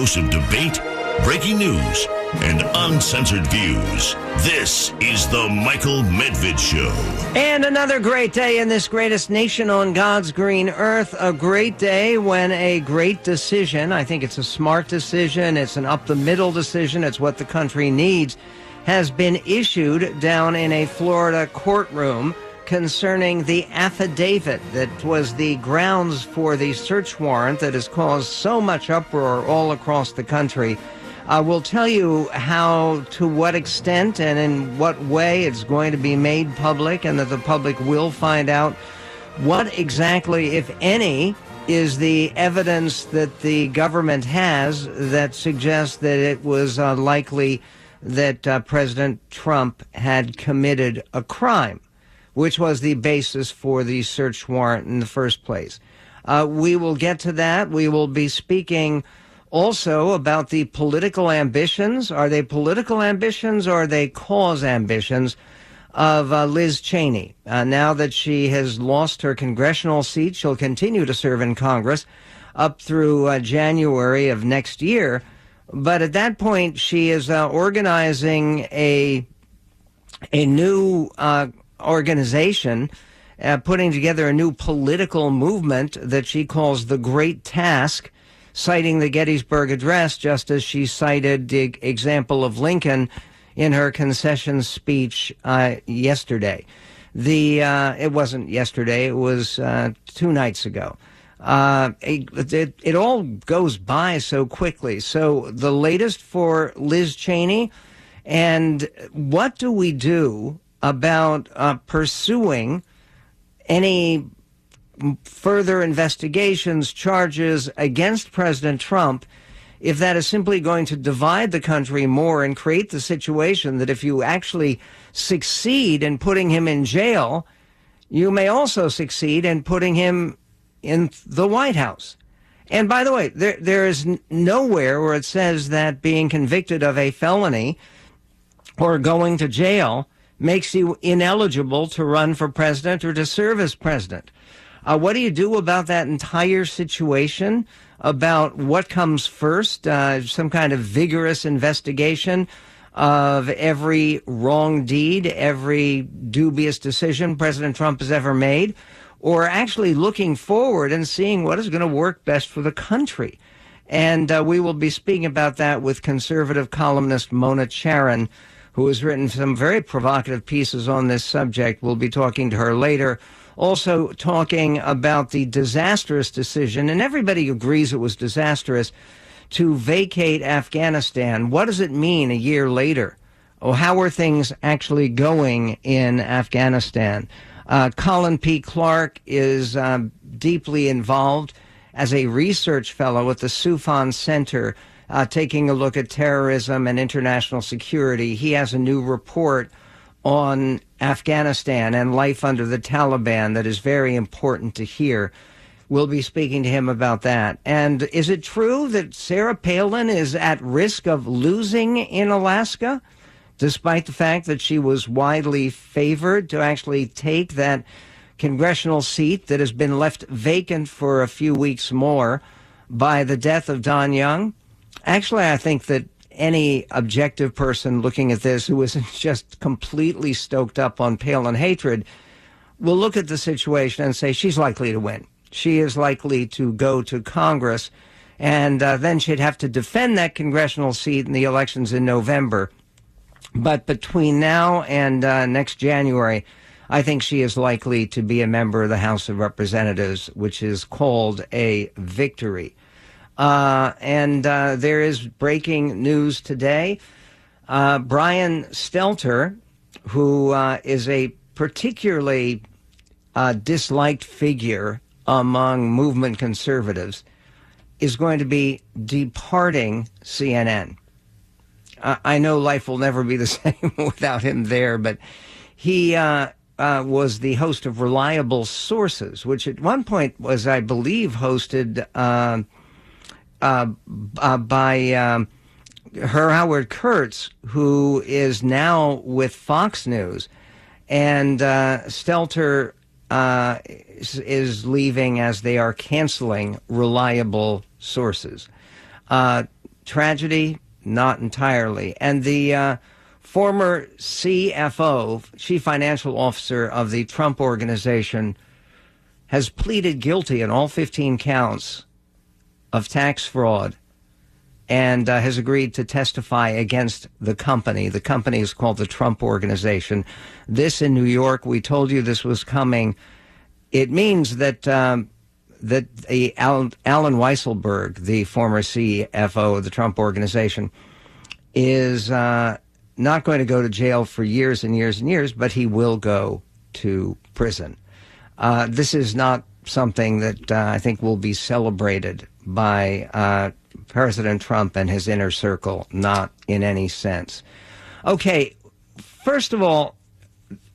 dose of debate, breaking news, and uncensored views. This is the Michael Medved Show. And another great day in this greatest nation on God's green earth. A great day when a great decision, I think it's a smart decision, it's an up the middle decision, it's what the country needs, has been issued down in a Florida courtroom concerning the affidavit that was the grounds for the search warrant that has caused so much uproar all across the country. Uh, we'll tell you how, to what extent, and in what way it's going to be made public, and that the public will find out what exactly, if any, is the evidence that the government has that suggests that it was uh, likely that uh, President Trump had committed a crime which was the basis for the search warrant in the first place. Uh, we will get to that. We will be speaking also about the political ambitions. Are they political ambitions or are they cause ambitions of uh, Liz Cheney? Uh, now that she has lost her congressional seat, she'll continue to serve in Congress up through uh, January of next year. But at that point, she is uh, organizing a a new uh, organization uh, putting together a new political movement that she calls the Great Task, citing the Gettysburg Address, just as she cited the example of Lincoln in her concession speech uh, yesterday. The uh, it wasn't yesterday; it was uh, two nights ago. Uh, it, it, it all goes by so quickly. So the latest for Liz Cheney, and what do we do about uh, pursuing any further investigations, charges against President Trump, if that is simply going to divide the country more and create the situation that if you actually succeed in putting him in jail, you may also succeed in putting him in the White House. And by the way, there, there is nowhere where it says that being convicted of a felony or going to jail makes you ineligible to run for president or to serve as president. Uh, what do you do about that entire situation? About what comes first? Uh, some kind of vigorous investigation of every wrong deed, every dubious decision President Trump has ever made, or actually looking forward and seeing what is going to work best for the country. And uh, we will be speaking about that with conservative columnist Mona Charen who has written some very provocative pieces on this subject. We'll be talking to her later. Also, talking about the disastrous decision, and everybody agrees it was disastrous, to vacate Afghanistan. What does it mean a year later? Oh, how are things actually going in Afghanistan? Uh, Colin P. Clarke is um, deeply involved as a research fellow at the Soufan Center uh, taking a look at terrorism and international security. He has a new report on Afghanistan and life under the Taliban that is very important to hear. We'll be speaking to him about that. And is it true that Sarah Palin is at risk of losing in Alaska, despite the fact that she was widely favored to actually take that congressional seat that has been left vacant for a few weeks more by the death of Don Young? Actually, I think that any objective person looking at this who isn't just completely stoked up on Palin hatred will look at the situation and say she's likely to win. She is likely to go to Congress, and uh, then she'd have to defend that congressional seat in the elections in November. But between now and uh, next January, I think she is likely to be a member of the House of Representatives, which is called a victory. Uh, and uh, there is breaking news today. Uh, Brian Stelter, who uh, is a particularly uh, disliked figure among movement conservatives, is going to be departing CNN. I know life will never be the same without him there, but he uh, was the host of Reliable Sources, which at one point was, I believe, hosted uh, uh, by um, her Howard Kurtz, who is now with Fox News, and uh, Stelter uh, is, is, leaving as they are canceling reliable sources. Uh, tragedy? Not entirely. And the uh, former CFO, Chief Financial Officer of the Trump Organization, has pleaded guilty in all 15 counts of tax fraud and uh, has agreed to testify against the company. The company is called the Trump Organization. This in New York, we told you this was coming. It means that um, that the Allen, Allen Weisselberg, the former CFO of the Trump Organization, is uh, not going to go to jail for years and years and years, but he will go to prison. Uh, this is not something that uh, I think will be celebrated by uh, President Trump and his inner circle, not in any sense. Okay, first of all,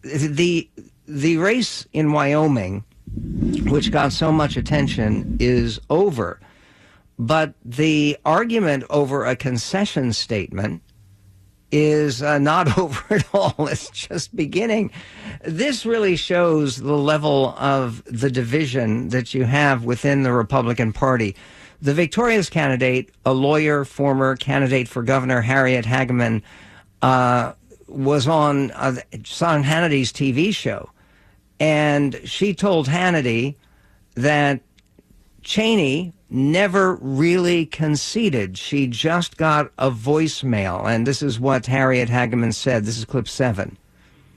the the race in Wyoming, which got so much attention, is over. But the argument over a concession statement is uh, not over at all. It's just beginning. This really shows the level of the division that you have within the Republican Party. The victorious candidate, a lawyer, former candidate for governor, Harriet Hageman, uh, was on uh, Sean Hannity's TV show, and she told Hannity that Cheney never really conceded. She just got a voicemail, and this is what Harriet Hageman said. This is clip seven.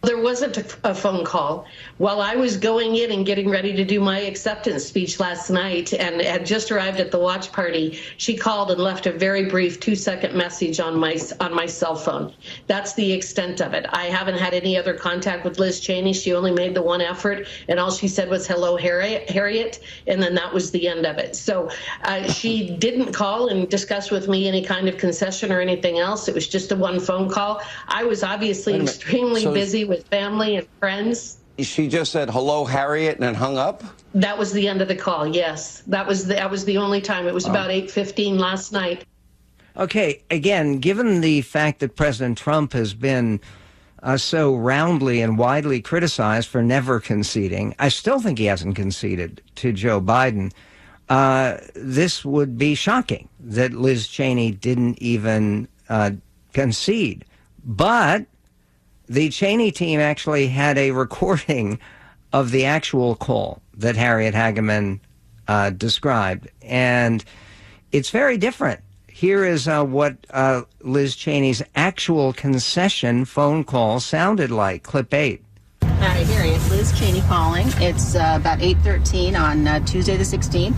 There wasn't a, phone call. While I was going in and getting ready to do my acceptance speech last night and had just arrived at the watch party, she called and left a very brief two second message on my on my cell phone. That's the extent of it. I haven't had any other contact with Liz Cheney. She only made the one effort, and all she said was "Hello, Harriet,", Harriet and then that was the end of it. So uh, she didn't call and discuss with me any kind of concession or anything else. It was just a one phone call. I was obviously extremely so busy with family and friends. She just said hello, Harriet, and then hung up. That was the end of the call. Yes, that was the, that was the only time. It was oh. about eight fifteen last night. Okay, again, given the fact that President Trump has been uh, so roundly and widely criticized for never conceding, I still think he hasn't conceded to Joe Biden. Uh, this would be shocking that Liz Cheney didn't even uh, concede. But the Cheney team actually had a recording of the actual call that Harriet Hageman uh, described, and it's very different. Here is uh, what uh, Liz Cheney's actual concession phone call sounded like. Clip eight. Hi, Harriet. Liz Cheney calling. It's uh, about 8:13 on uh, Tuesday the 16th.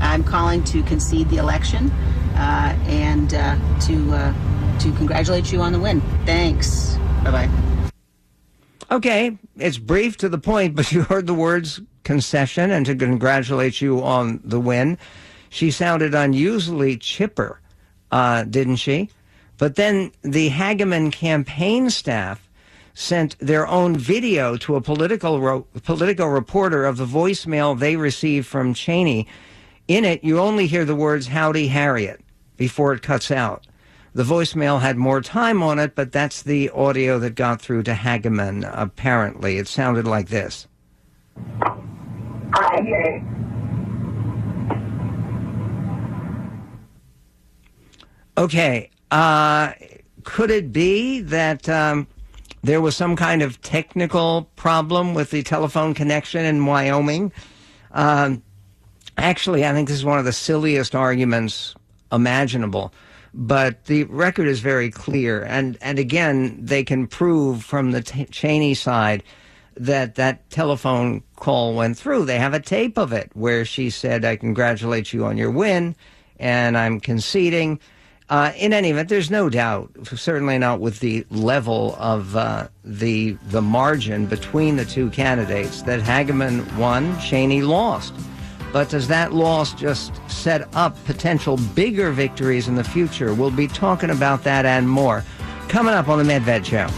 I'm calling to concede the election uh, and to to congratulate you on the win. Thanks. Bye bye. Okay, it's brief to the point, but you heard the words concession and to congratulate you on the win. She sounded unusually chipper, uh, didn't she? But then the Hageman campaign staff sent their own video to a political ro- political reporter of the voicemail they received from Cheney. In it, you only hear the words "Howdy, Harriet" before it cuts out. The voicemail had more time on it, but that's the audio that got through to Hageman, apparently. It sounded like this. Hi. Okay. Uh, could it be that um, there was some kind of technical problem with the telephone connection in Wyoming? Um, actually, I think this is one of the silliest arguments imaginable. But the record is very clear, and and again, they can prove from the t- Cheney side that that telephone call went through. They have a tape of it where she said, "I congratulate you on your win, and I'm conceding." Uh, in any event, there's no doubt, certainly not with the level of uh, the the margin between the two candidates, that Hageman won, Cheney lost. But does that loss just set up potential bigger victories in the future? We'll be talking about that and more coming up on the Medved Show.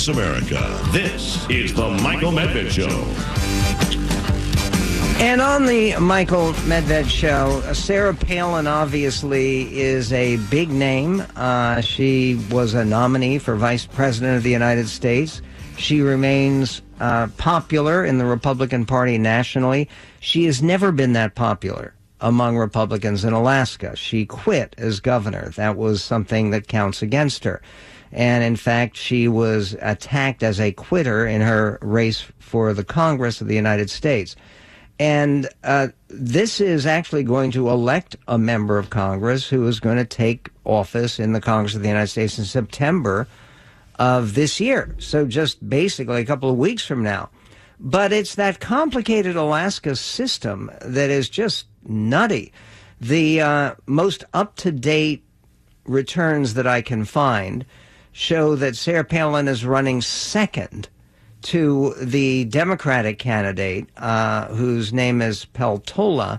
Across America. This is The Michael Medved Show. And on the Michael Medved show, uh, Sarah Palin obviously is a big name. Uh, she was a nominee for Vice President of the United States. She remains uh, popular in the Republican Party nationally. She has never been that popular among Republicans in Alaska. She quit as governor. That was something that counts against her. And in fact, she was attacked as a quitter in her race for the Congress of the United States. And uh, this is actually going to elect a member of Congress who is going to take office in the Congress of the United States in September of this year. So just basically a couple of weeks from now. But it's that complicated Alaska system that is just nutty. The uh, most up to date returns that I can find show that Sarah Palin is running second to the Democratic candidate, uh, whose name is Peltola,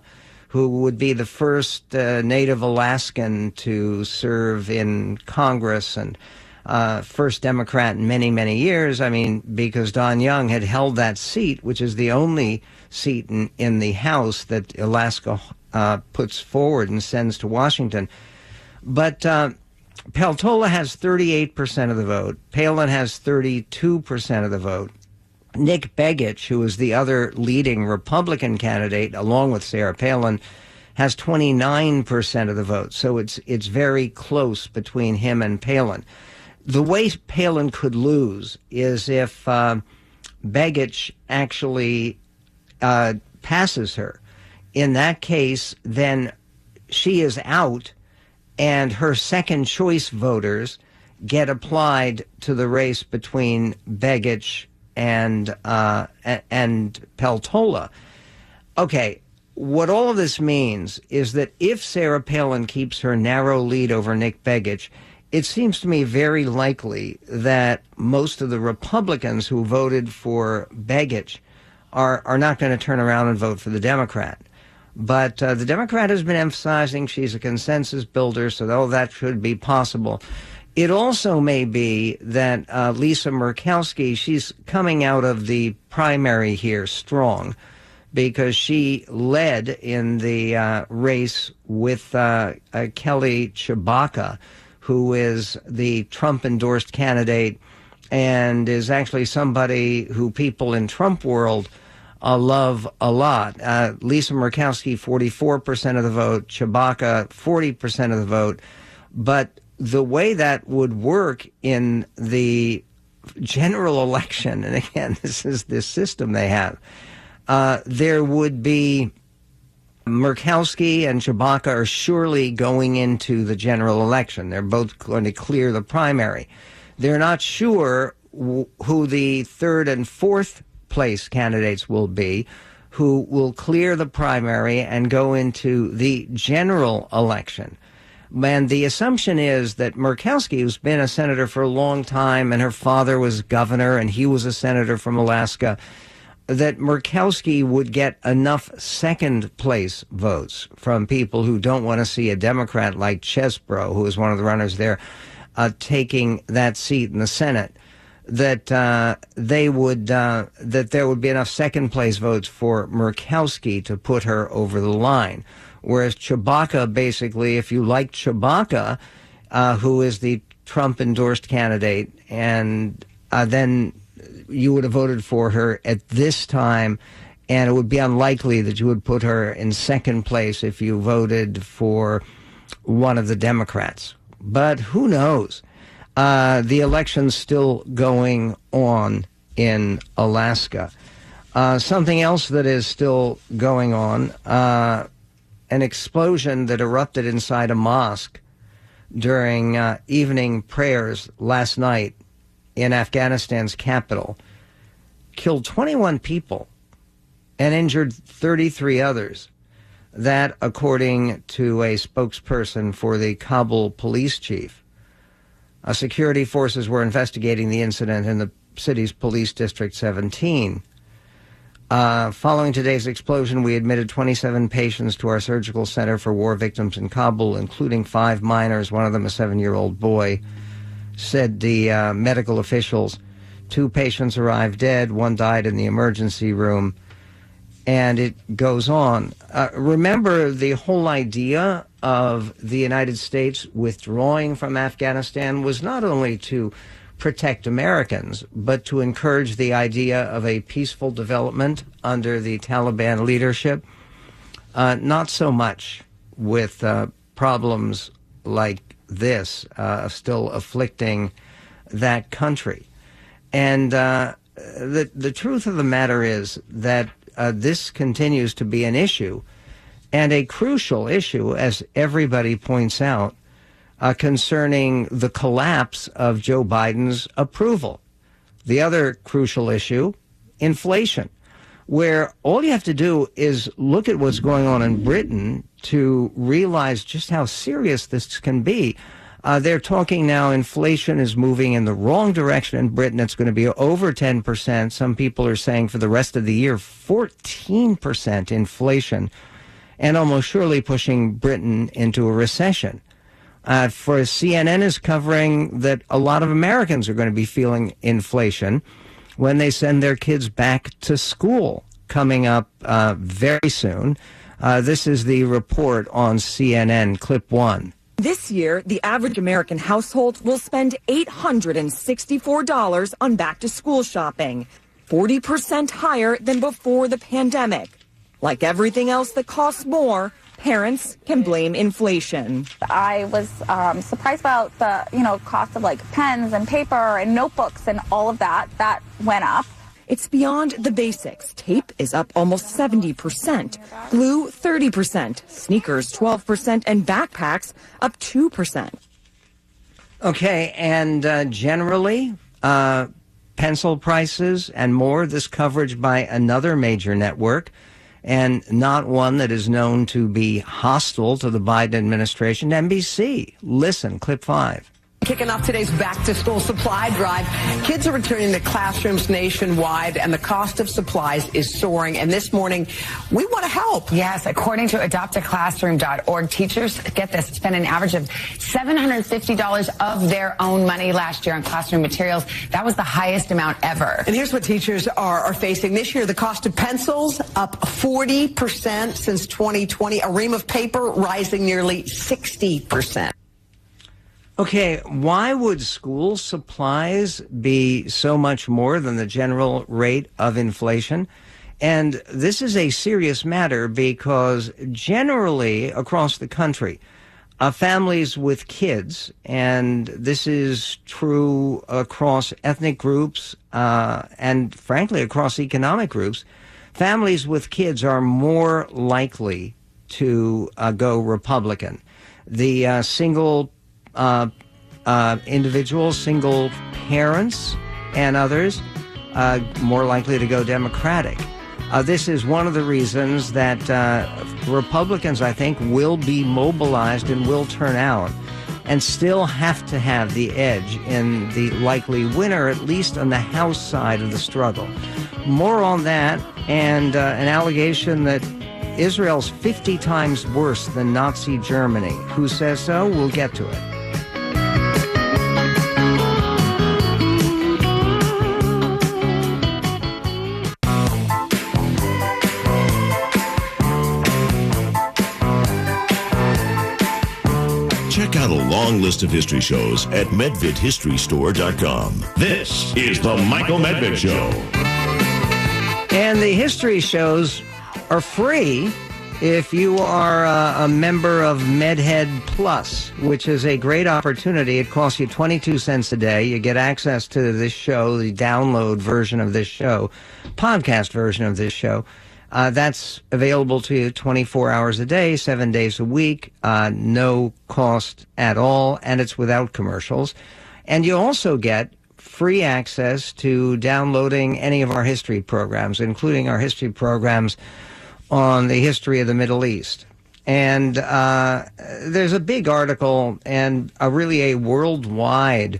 who would be the first uh, native Alaskan to serve in Congress and uh, first Democrat in many, many years. I mean, because Don Young had held that seat, which is the only seat in, in the House that Alaska uh, puts forward and sends to Washington. But uh, Peltola has 38% of the vote. Palin has 32% of the vote. Nick Begich, who is the other leading Republican candidate, along with Sarah Palin, has 29% of the vote. So it's it's very close between him and Palin. The way Palin could lose is if uh, Begich actually uh, passes her. In that case, then she is out and her second choice voters get applied to the race between Begich and uh, and Peltola. Okay, what all of this means is that if Sarah Palin keeps her narrow lead over Nick Begich, it seems to me very likely that most of the Republicans who voted for Begich are are not going to turn around and vote for the Democrat. But uh, the Democrat has been emphasizing she's a consensus builder, so all that should be possible. It also may be that uh, Lisa Murkowski, she's coming out of the primary here strong because she led in the uh, race with uh, uh Kelly Tshibaka, who is the Trump endorsed candidate and is actually somebody who people in Trump world uh, love a lot. Uh, Lisa Murkowski, 44% of the vote, Tshibaka, 40% of the vote. But the way that would work in the general election, and again, this is the system they have, uh, there would be Murkowski and Tshibaka are surely going into the general election. They're both going to clear the primary. They're not sure who the third and fourth place candidates will be who will clear the primary and go into the general election. And the assumption is that Murkowski, who's been a senator for a long time, and her father was governor, and he was a senator from Alaska, that Murkowski would get enough second place votes from people who don't want to see a Democrat like Chesbro, who is one of the runners there, uh, taking that seat in the Senate that uh, they would uh, that there would be enough second place votes for Murkowski to put her over the line. Whereas Tshibaka, basically, if you like Tshibaka, uh, who is the Trump endorsed candidate, and uh, then you would have voted for her at this time, and it would be unlikely that you would put her in second place if you voted for one of the Democrats. But who knows? Uh, the election's still going on in Alaska. Uh, something else that is still going on uh, an explosion that erupted inside a mosque during uh, evening prayers last night in Afghanistan's capital killed 21 people and injured 33 others. That, according to a spokesperson for the Kabul police chief. Uh, security forces were investigating the incident in the city's police district 17. Uh, following today's explosion, we admitted 27 patients to our surgical center for war victims in Kabul, including five minors, one of them a seven year old boy, said the uh, medical officials. Two patients arrived dead. One died in the emergency room. And it goes on. Uh, remember the whole idea of the United States withdrawing from Afghanistan was not only to protect Americans, but to encourage the idea of a peaceful development under the Taliban leadership. Uh, not so much with uh, problems like this uh, still afflicting that country. And uh, the, the truth of the matter is that uh, this continues to be an issue and a crucial issue, as everybody points out, uh, concerning the collapse of Joe Biden's approval. The other crucial issue, inflation, where all you have to do is look at what's going on in Britain to realize just how serious this can be. Uh, they're talking now inflation is moving in the wrong direction in Britain. It's going to be over 10%. Some people are saying for the rest of the year, 14% inflation, and almost surely pushing Britain into a recession. Uh, for CNN is covering that a lot of Americans are going to be feeling inflation when they send their kids back to school coming up uh, very soon. Uh, this is the report on CNN, clip one. This year, the average American household will spend $864 on back to school shopping, 40% higher than before the pandemic. Like everything else that costs more, parents can blame inflation. I was um, surprised about the, you know, cost of like pens and paper and notebooks and all of that. That went up. It's beyond the basics. Tape is up almost 70%, glue 30%, sneakers 12%, and backpacks up 2%. Okay, and uh, generally, uh, pencil prices and more, this coverage by another major network and not one that is known to be hostile to the Biden administration. NBC. Listen, clip five. Kicking off today's back to school supply drive. Kids are returning to classrooms nationwide and the cost of supplies is soaring. And this morning, we want to help. Yes, according to adoptaclassroom.org, teachers, get this, spend an average of $750 of their own money last year on classroom materials. That was the highest amount ever. And here's what teachers are, are facing this year. The cost of pencils up 40% since 2020. A ream of paper rising nearly 60%. Okay, why would school supplies be so much more than the general rate of inflation? And this is a serious matter because generally across the country, uh, families with kids, and this is true across ethnic groups uh, and frankly across economic groups, families with kids are more likely to uh, go Republican. The uh, single uh, uh, individuals, single parents, and others uh, more likely to go Democratic. Uh, this is one of the reasons that uh, Republicans, I think, will be mobilized and will turn out and still have to have the edge in the likely winner, at least on the House side of the struggle. More on that and uh, an allegation that Israel's 50 times worse than Nazi Germany. Who says so? We'll get to it. Long list of history shows at medvedhistorystore.com. This is the Michael Medved Show. And the history shows are free if you are a, a, member of MedHead Plus, which is a great opportunity. It costs you 22 cents a day. You get access to this show, the download version of this show, podcast version of this show. Uh, that's available to you 24 hours a day, seven days a week, uh, no cost at all, and it's without commercials. And you also get free access to downloading any of our history programs, including our history programs on the history of the Middle East. And uh, there's a big article and a really a worldwide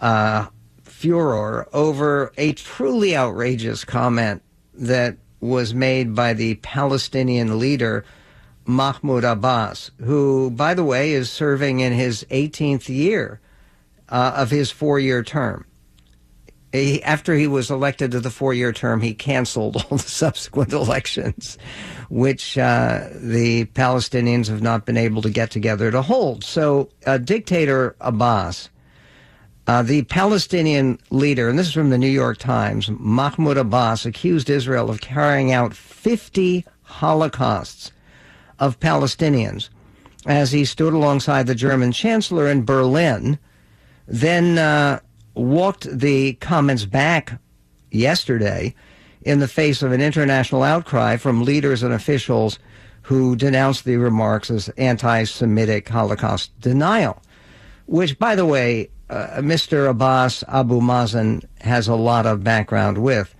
uh, furor over a truly outrageous comment that was made by the Palestinian leader Mahmoud Abbas, who, by the way, is serving in his 18th year uh, of his four year term. he, after he was elected to the four-year term, he canceled all the subsequent elections, which uh, the Palestinians have not been able to get together to hold. So, uh, dictator Abbas, uh, the Palestinian leader, and this is from the New York Times, Mahmoud Abbas, accused Israel of carrying out 50 holocausts of Palestinians as he stood alongside the German chancellor in Berlin, then uh, walked the comments back yesterday in the face of an international outcry from leaders and officials who denounced the remarks as anti Semitic Holocaust denial. Which, by the way, uh, Mr. Abbas Abu Mazen has a lot of background with.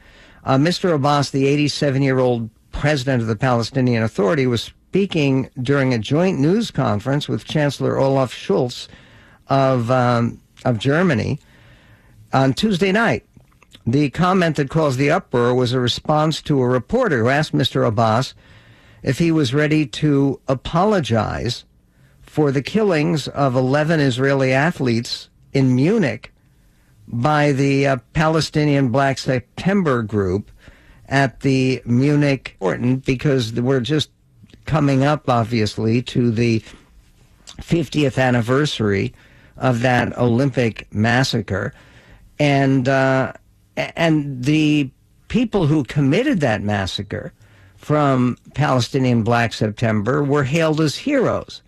Uh, Mr. Abbas, the 87 year old president of the Palestinian Authority, was speaking during a joint news conference with Chancellor Olaf Scholz of, um, of Germany on Tuesday night. The comment that caused the uproar was a response to a reporter who asked Mr. Abbas if he was ready to apologize for the killings of 11 Israeli athletes in Munich by the uh, Palestinian Black September group at the Munich important because we're just coming up obviously to the 50th anniversary of that Olympic massacre. And uh, and the people who committed that massacre from Palestinian Black September were hailed as heroes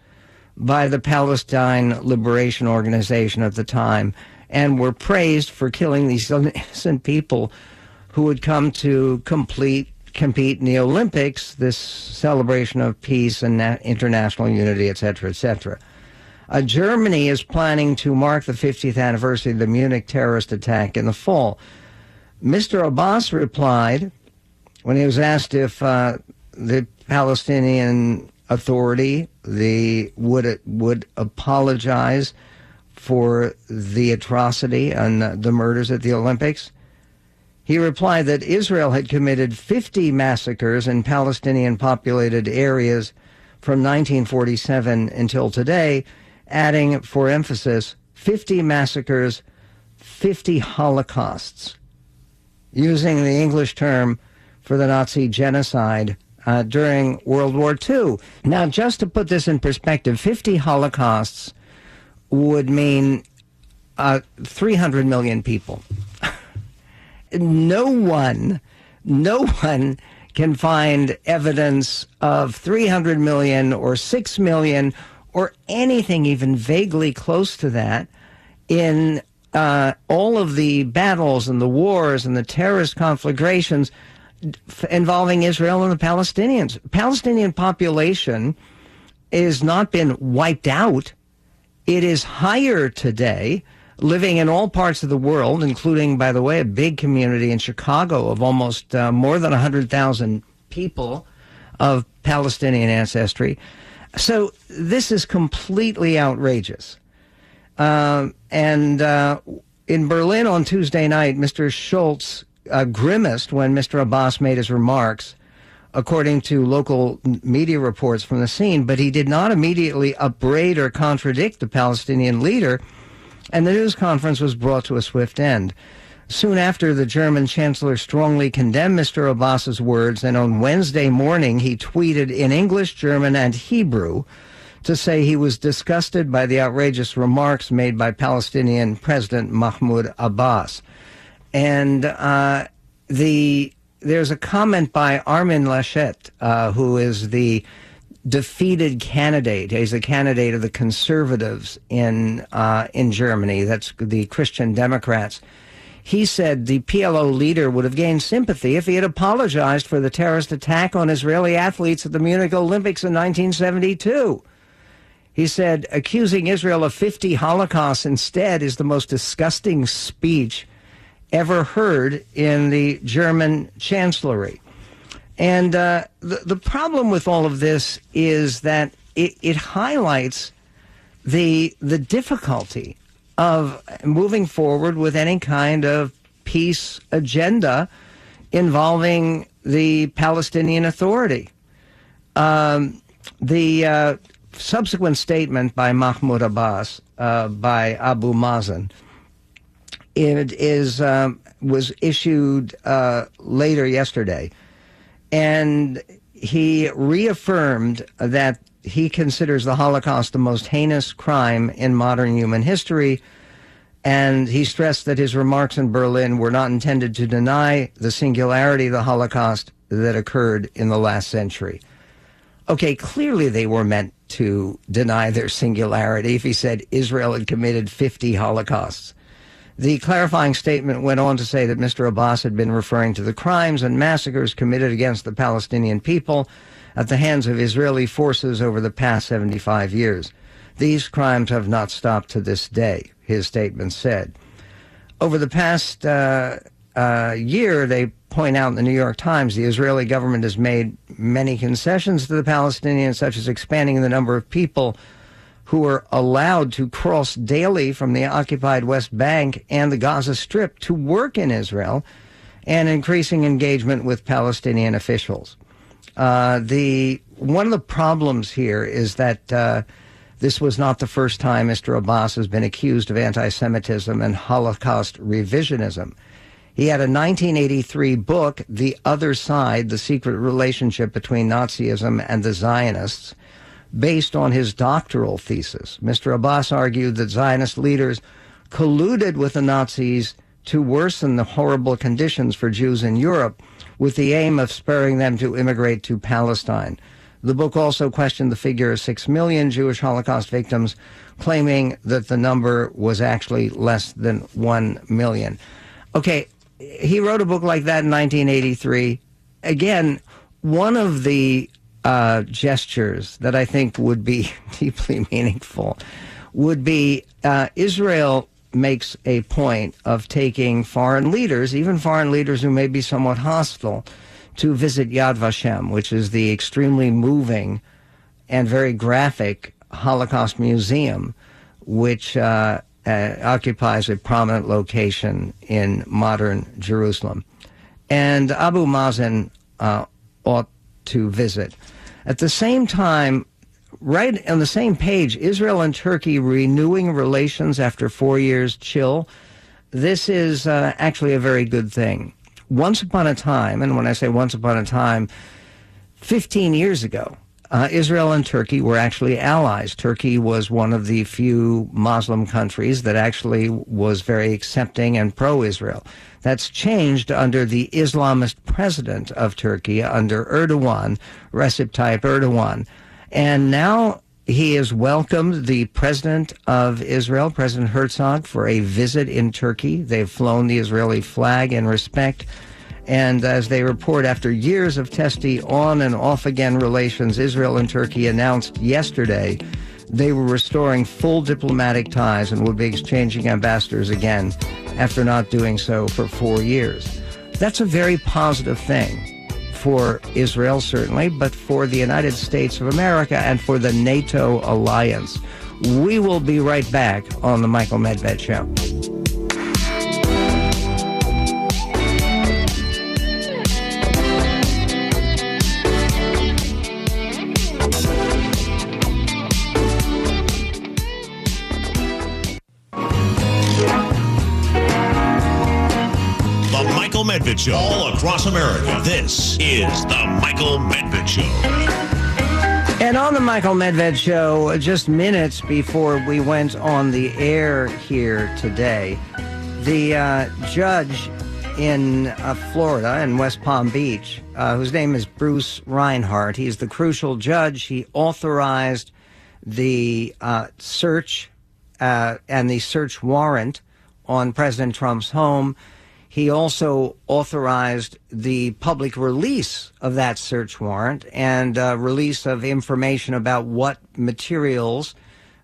by the Palestine Liberation Organization at the time and were praised for killing these innocent people who would come to complete compete in the Olympics, this celebration of peace and international unity, etc., etc. Uh, Germany is planning to mark the 50th anniversary of the Munich terrorist attack in the fall. Mr. Abbas replied when he was asked if uh, the Palestinian Authority the would would apologize for the atrocity and the murders at the Olympics. He replied that Israel had committed 50 massacres in Palestinian populated areas from 1947 until today, adding for emphasis 50 massacres, 50 holocausts, using the English term for the Nazi genocide uh, during World War II. Now, just to put this in perspective, 50 Holocausts would mean uh, 300 million people. no one, no one can find evidence of 300 million or 6 million or anything even vaguely close to that in uh, all of the battles and the wars and the terrorist conflagrations involving Israel and the Palestinians. Palestinian population has not been wiped out. It is higher today, living in all parts of the world, including, by the way, a big community in Chicago of almost uh, more than 100,000 people of Palestinian ancestry. So this is completely outrageous. Uh, and uh, in Berlin on Tuesday night, Mr. Scholz uh, grimaced when Mr. Abbas made his remarks, according to local media reports from the scene, but he did not immediately upbraid or contradict the Palestinian leader, and the news conference was brought to a swift end. Soon after, the German chancellor strongly condemned Mr. Abbas's words, and on Wednesday morning, he tweeted in English, German, and Hebrew to say he was disgusted by the outrageous remarks made by Palestinian President Mahmoud Abbas. And uh, the there's a comment by Armin Laschet, uh, who is the defeated candidate. He's a candidate of the conservatives in uh, in Germany. That's the Christian Democrats. He said the PLO leader would have gained sympathy if he had apologized for the terrorist attack on Israeli athletes at the Munich Olympics in 1972. He said accusing Israel of 50 Holocausts instead is the most disgusting speech ever heard in the German chancellery. And uh, the, the problem with all of this is that it, it highlights the, the difficulty of moving forward with any kind of peace agenda involving the Palestinian Authority. Um, the uh, subsequent statement by Mahmoud Abbas, uh, by Abu Mazen, it is um, was issued uh, later yesterday, and he reaffirmed that he considers the Holocaust the most heinous crime in modern human history. And he stressed that his remarks in Berlin were not intended to deny the singularity of the Holocaust that occurred in the last century. Okay, clearly they were meant to deny their singularity if he said Israel had committed 50 Holocausts. The clarifying statement went on to say that Mr. Abbas had been referring to the crimes and massacres committed against the Palestinian people at the hands of Israeli forces over the past 75 years. These crimes have not stopped to this day, his statement said. Over the past uh, uh, year, they point out in the New York Times, the Israeli government has made many concessions to the Palestinians, such as expanding the number of people who are allowed to cross daily from the occupied West Bank and the Gaza Strip to work in Israel, and increasing engagement with Palestinian officials. Uh, the one of the problems here is that uh, this was not the first time Mr. Abbas has been accused of anti-Semitism and Holocaust revisionism. He had a 1983 book, The Other Side: The Secret Relationship Between Nazism and the Zionists, based on his doctoral thesis. Mr. Abbas argued that Zionist leaders colluded with the Nazis to worsen the horrible conditions for Jews in Europe with the aim of spurring them to immigrate to Palestine. The book also questioned the figure of six million Jewish Holocaust victims, claiming that the number was actually less than one million. Okay, he wrote a book like that in 1983. Again, one of the uh, gestures that I think would be deeply meaningful would be uh, Israel makes a point of taking foreign leaders, even foreign leaders who may be somewhat hostile, to visit Yad Vashem, which is the extremely moving and very graphic Holocaust museum, which uh, uh, occupies a prominent location in modern Jerusalem. And Abu Mazen uh, ought to visit. At the same time, right on the same page, Israel and Turkey renewing relations after four years chill. This is uh, actually a very good thing. Once upon a time, and when I say once upon a time, 15 years ago, uh, Israel and Turkey were actually allies. Turkey was one of the few Muslim countries that actually was very accepting and pro Israel. That's changed under the Islamist president of Turkey, under Erdogan, Recep Tayyip Erdogan. And now he has welcomed the president of Israel, President Herzog, for a visit in Turkey. They've flown the Israeli flag in respect. And as they report, after years of testy on and off again relations, Israel and Turkey announced yesterday they were restoring full diplomatic ties and would be exchanging ambassadors again after not doing so for four years. That's a very positive thing for Israel, certainly, but for the United States of America and for the NATO alliance. We will be right back on The Michael Medved Show. Medved Show. All across America, this is The Michael Medved Show. And on The Michael Medved Show, just minutes before we went on the air here today, the uh, judge in uh, Florida, in West Palm Beach, uh, whose name is Bruce Reinhart, he's the crucial judge. He authorized the uh, search uh, and the search warrant on President Trump's home he also authorized the public release of that search warrant and uh, release of information about what materials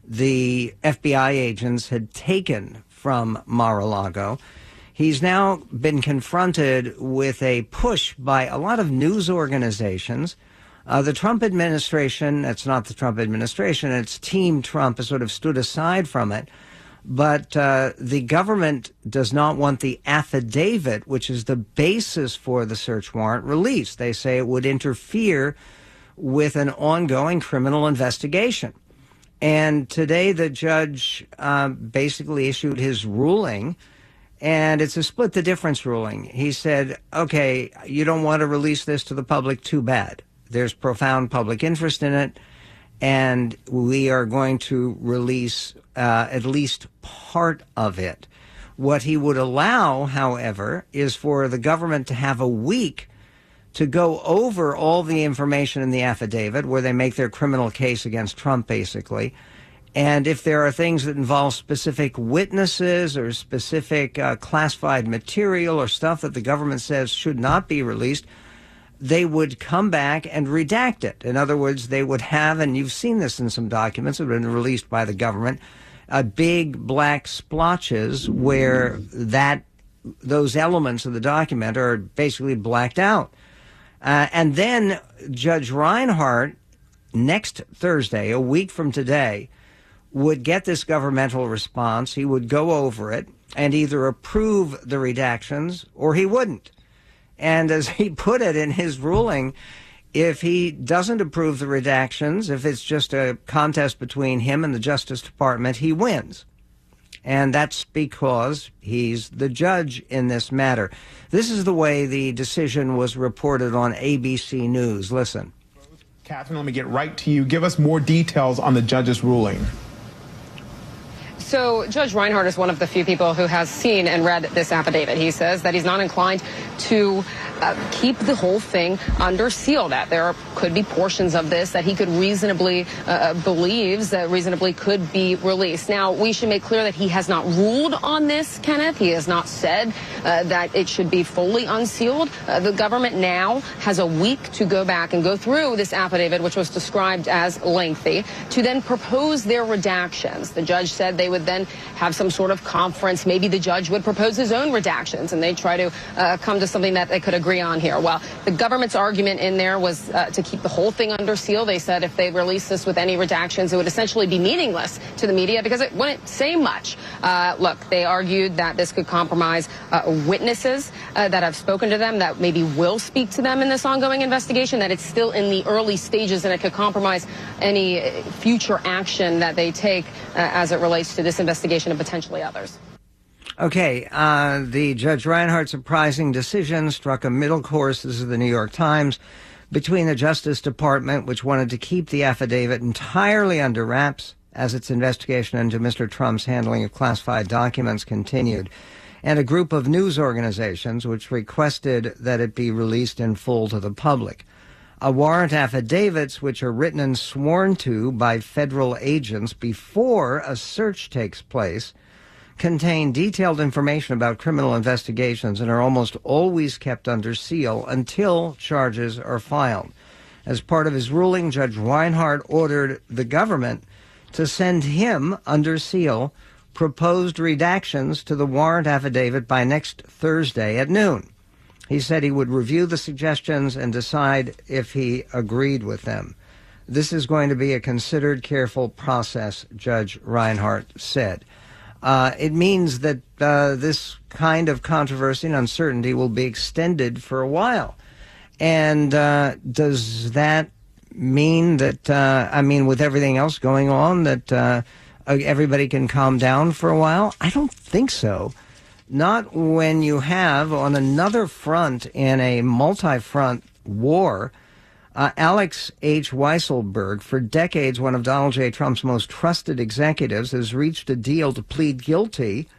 the FBI agents had taken from Mar-a-Lago. He's now been confronted with a push by a lot of news organizations. Uh, the Trump administration, it's not the Trump administration, it's Team Trump has sort of stood aside from it but uh, the government does not want the affidavit, which is the basis for the search warrant, released. They say it would interfere with an ongoing criminal investigation. And today, the judge uh, basically issued his ruling, And it's a split the difference ruling. He said, okay, you don't want to release this to the public, too bad. There's profound public interest in it, and we are going to release uh, at least part of it. What he would allow, however, is for the government to have a week to go over all the information in the affidavit where they make their criminal case against Trump, basically. And if there are things that involve specific witnesses or specific uh, classified material or stuff that the government says should not be released, they would come back and redact it. In other words, they would have, and you've seen this in some documents that have been released by the government, uh, big black splotches where that those elements of the document are basically blacked out. Uh, and then Judge Reinhart, next Thursday, a week from today, would get this governmental response. He would go over it and either approve the redactions or he wouldn't. And as he put it in his ruling, if he doesn't approve the redactions, if it's just a contest between him and the Justice Department, he wins. And that's because he's the judge in this matter. This is the way the decision was reported on ABC News. Listen. Catherine, let me get right to you. Give us more details on the judge's ruling. So Judge Reinhart is one of the few people who has seen and read this affidavit. He says that he's not inclined to uh, keep the whole thing under seal. That there are, could be portions of this that he could reasonably uh, uh, believes that reasonably could be released. Now we should make clear that he has not ruled on this, Kenneth. He has not said uh, that it should be fully unsealed. Uh, the government now has a week to go back and go through this affidavit, which was described as lengthy, to then propose their redactions. The judge said they would then have some sort of conference. Maybe the judge would propose his own redactions, and they try to uh, come to something that they could agree on here. Well, the government's argument in there was uh, to keep the whole thing under seal. They said if they released this with any redactions, it would essentially be meaningless to the media because it wouldn't say much. Uh, look, they argued that this could compromise uh, witnesses uh, that have spoken to them, that maybe will speak to them in this ongoing investigation, that it's still in the early stages and it could compromise any future action that they take uh, as it relates to this investigation and potentially others. Okay, uh, the Judge Reinhart surprising decision struck a middle course. This is the New York Times between the Justice Department, which wanted to keep the affidavit entirely under wraps as its investigation into Mr. Trump's handling of classified documents continued, and a group of news organizations which requested that it be released in full to the public. A warrant affidavits, which are written and sworn to by federal agents before a search takes place, contain detailed information about criminal investigations and are almost always kept under seal until charges are filed. As part of his ruling, Judge Reinhart ordered the government to send him under seal proposed redactions to the warrant affidavit by next Thursday at noon. He said he would review the suggestions and decide if he agreed with them. This is going to be a considered, careful process, Judge Reinhart said. Uh, it means that uh, this kind of controversy and uncertainty will be extended for a while. And uh, does that mean that, uh, I mean, with everything else going on, that uh, everybody can calm down for a while? I don't think so. Not when you have on another front in a multi front war uh, Allen H. Weisselberg, for decades one of Donald J. Trump's most trusted executives, has reached a deal to plead guilty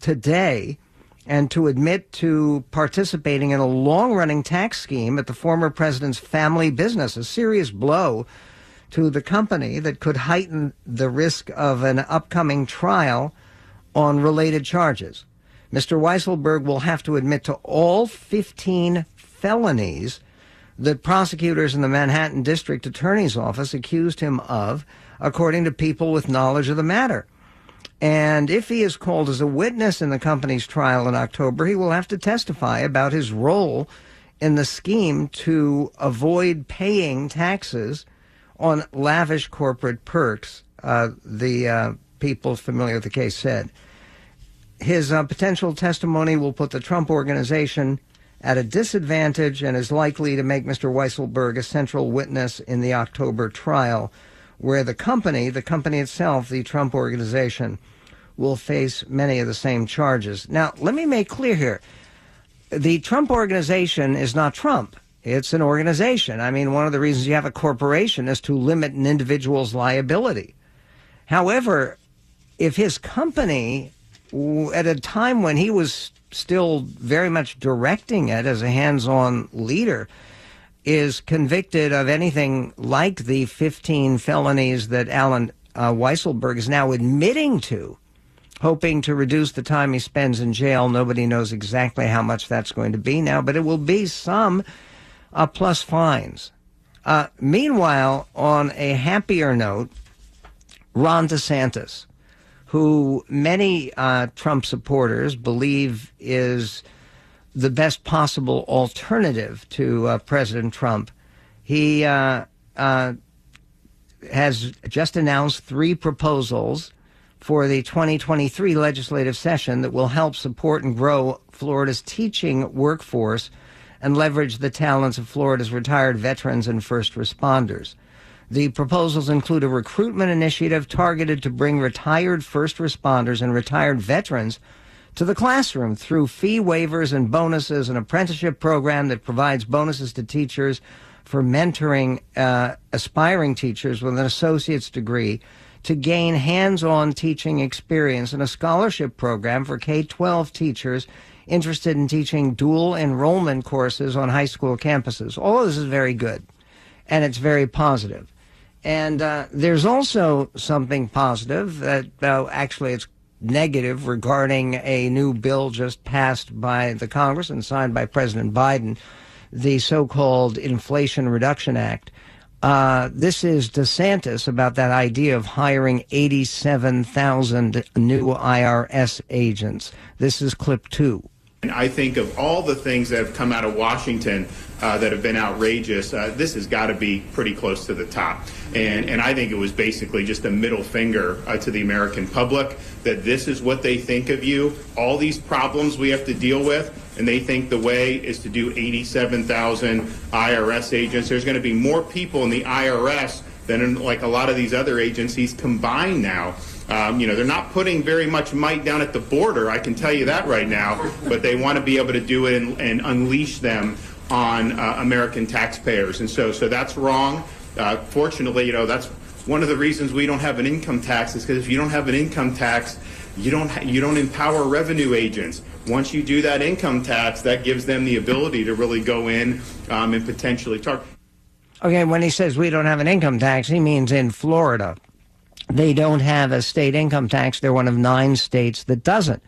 today and to admit to participating in a long running tax scheme at the former president's family business, a serious blow to the company that could heighten the risk of an upcoming trial on related charges. Mr. Weisselberg will have to admit to all 15 felonies that prosecutors in the Manhattan District Attorney's Office accused him of, according to people with knowledge of the matter. And if he is called as a witness in the company's trial in October, he will have to testify about his role in the scheme to avoid paying taxes on lavish corporate perks, uh, the uh, people familiar with the case said. His uh, potential testimony will put the Trump organization at a disadvantage and is likely to make Mr. Weisselberg a central witness in the October trial, where the company, the company itself, the Trump organization, will face many of the same charges. Now, let me make clear here the Trump organization is not Trump. It's an organization. I mean, one of the reasons you have a corporation is to limit an individual's liability. However, if his company, at a time when he was still very much directing it as a hands on leader, is convicted of anything like the 15 felonies that Allen uh, Weisselberg is now admitting to, hoping to reduce the time he spends in jail. Nobody knows exactly how much that's going to be now, but it will be some uh, plus fines. Uh, meanwhile, on a happier note, Ron DeSantis, who many uh, Trump supporters believe is the best possible alternative to uh, President Trump, he uh, uh, has just announced three proposals for the 2023 legislative session that will help support and grow Florida's teaching workforce and leverage the talents of Florida's retired veterans and first responders. The proposals include a recruitment initiative targeted to bring retired first responders and retired veterans to the classroom through fee waivers and bonuses, an apprenticeship program that provides bonuses to teachers for mentoring uh, aspiring teachers with an associate's degree to gain hands on teaching experience, and a scholarship program for K 12 teachers interested in teaching dual enrollment courses on high school campuses. All of this is very good, and it's very positive. And uh, there's also something positive that, uh, actually, it's negative regarding a new bill just passed by the Congress and signed by President Biden, the so called Inflation Reduction Act. Uh, this is DeSantis about that idea of hiring 87,000 new IRS agents. This is clip two. And I think of all the things that have come out of Washington uh, that have been outrageous, uh, this has got to be pretty close to the top. And, and I think it was basically just a middle finger uh, to the American public that this is what they think of you, all these problems we have to deal with, and they think the way is to do 87,000 IRS agents. There's going to be more people in the IRS than in like a lot of these other agencies combined now. Um, you know, they're not putting very much might down at the border, I can tell you that right now, but they want to be able to do it and, and unleash them on uh, American taxpayers. And so, so that's wrong. Uh, fortunately, you know, that's one of the reasons we don't have an income tax is because if you don't have an income tax, you don't you don't empower revenue agents. Once you do that income tax, that gives them the ability to really go in um, and potentially target. Okay, when he says we don't have an income tax, he means in Florida. They don't have a state income tax. They're one of nine states that doesn't.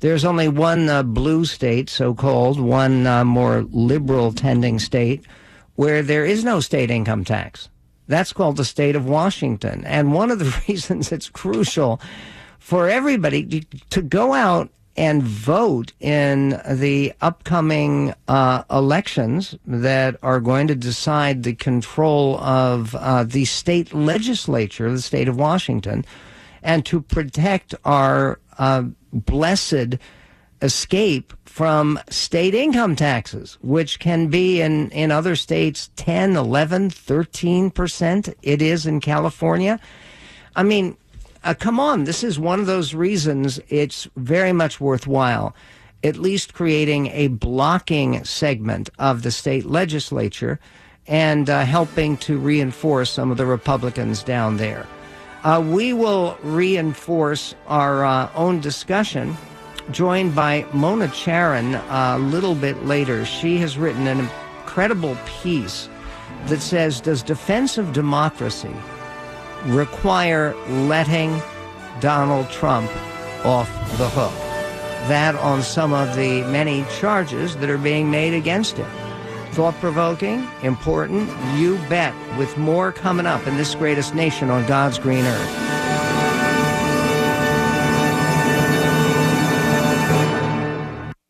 There's only one uh, blue state, so called, one uh, more liberal tending state, where there is no state income tax. That's called the state of Washington. And one of the reasons it's crucial for everybody to go out and vote in the upcoming uh, elections that are going to decide the control of uh, the state legislature, the state of Washington, and to protect our uh, blessed escape from state income taxes, which can be in, in other states 10, 11, 13%. It is in California. I mean, uh, come on, this is one of those reasons it's very much worthwhile at least creating a blocking segment of the state legislature and uh, helping to reinforce some of the Republicans down there. Uh, we will reinforce our uh, own discussion, joined by Mona Charen a little bit later. She has written an incredible piece that says Does defense of democracy require letting Donald Trump off the hook. That on some of the many charges that are being made against him. Thought provoking, important, you bet, with more coming up in this greatest nation on God's green earth.